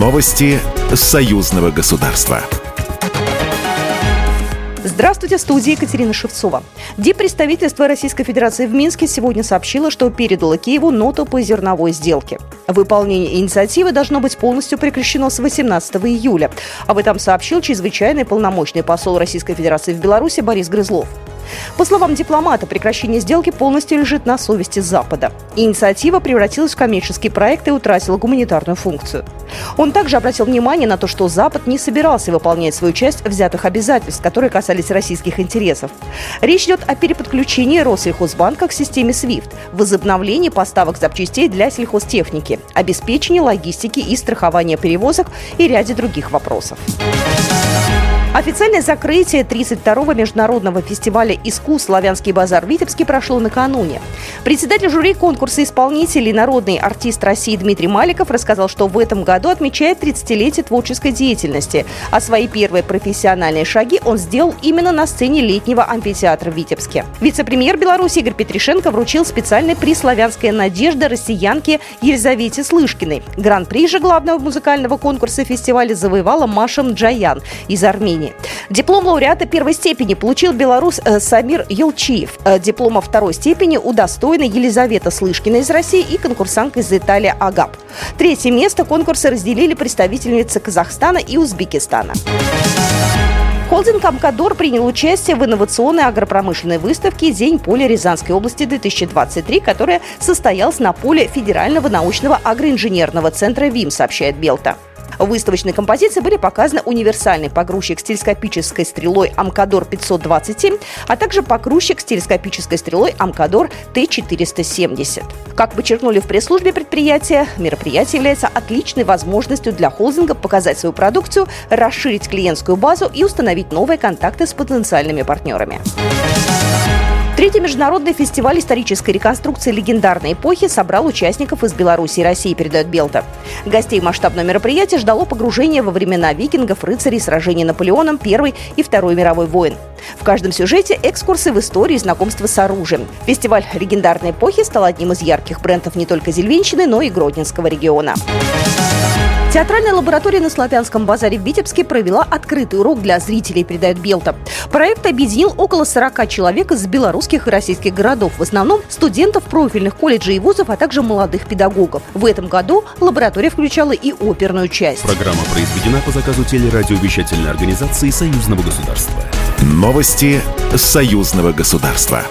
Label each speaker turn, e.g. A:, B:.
A: Новости союзного государства.
B: Здравствуйте, в студии Екатерина Шевцова. Диппредставительство Российской Федерации в Минске сегодня сообщило, что передало Киеву ноту по зерновой сделке. Выполнение инициативы должно быть полностью прекращено с 18 июля. Об этом сообщил чрезвычайный полномочный посол Российской Федерации в Беларуси Борис Грызлов. По словам дипломата, прекращение сделки полностью лежит на совести Запада. Инициатива превратилась в коммерческий проект и утратила гуманитарную функцию. Он также обратил внимание на то, что Запад не собирался выполнять свою часть взятых обязательств, которые касались российских интересов. Речь идет о переподключении Россельхозбанка к системе SWIFT, возобновлении поставок запчастей для сельхозтехники, обеспечении логистики и страхования перевозок и ряде других вопросов. Официальное закрытие 32-го международного фестиваля искусств «Славянский базар» в Витебске прошло накануне. Председатель жюри конкурса исполнителей народный артист России Дмитрий Маликов рассказал, что в этом году отмечает 30-летие творческой деятельности, а свои первые профессиональные шаги он сделал именно на сцене летнего амфитеатра в Витебске. Вице-премьер Беларуси Игорь Петришенко вручил специальный приз «Славянская надежда» россиянке Елизавете Слышкиной. Гран-при же главного музыкального конкурса фестиваля завоевала Маша Джаян из Армении. Армении. Диплом лауреата первой степени получил белорус э, Самир Елчиев. Э, диплома второй степени удостоена Елизавета Слышкина из России и конкурсантка из Италии Агап. Третье место конкурса разделили представительницы Казахстана и Узбекистана. Холдинг «Амкадор» принял участие в инновационной агропромышленной выставке «День поля Рязанской области-2023», которая состоялась на поле Федерального научного агроинженерного центра ВИМ, сообщает Белта. Выставочной композиции были показаны универсальный погрузчик с телескопической стрелой Амкадор 527, а также погрузчик с телескопической стрелой Амкадор Т470. Как подчеркнули в пресс-службе предприятия, мероприятие является отличной возможностью для холдинга показать свою продукцию, расширить клиентскую базу и установить новые контакты с потенциальными партнерами. Третий международный фестиваль исторической реконструкции легендарной эпохи собрал участников из Беларуси и России, передает Белта. Гостей масштабного мероприятия ждало погружение во времена викингов, рыцарей, сражений Наполеоном Первой и Второй мировой войн. В каждом сюжете экскурсы в историю и знакомство с оружием. Фестиваль легендарной эпохи стал одним из ярких брендов не только Зельвенщины, но и Гродненского региона. Театральная лаборатория на Славянском базаре в Витебске провела открытый урок для зрителей, передает Белта. Проект объединил около 40 человек из белорусских и российских городов, в основном студентов профильных колледжей и вузов, а также молодых педагогов. В этом году лаборатория включала и оперную часть.
A: Программа произведена по заказу телерадиовещательной организации Союзного государства. Новости Союзного государства.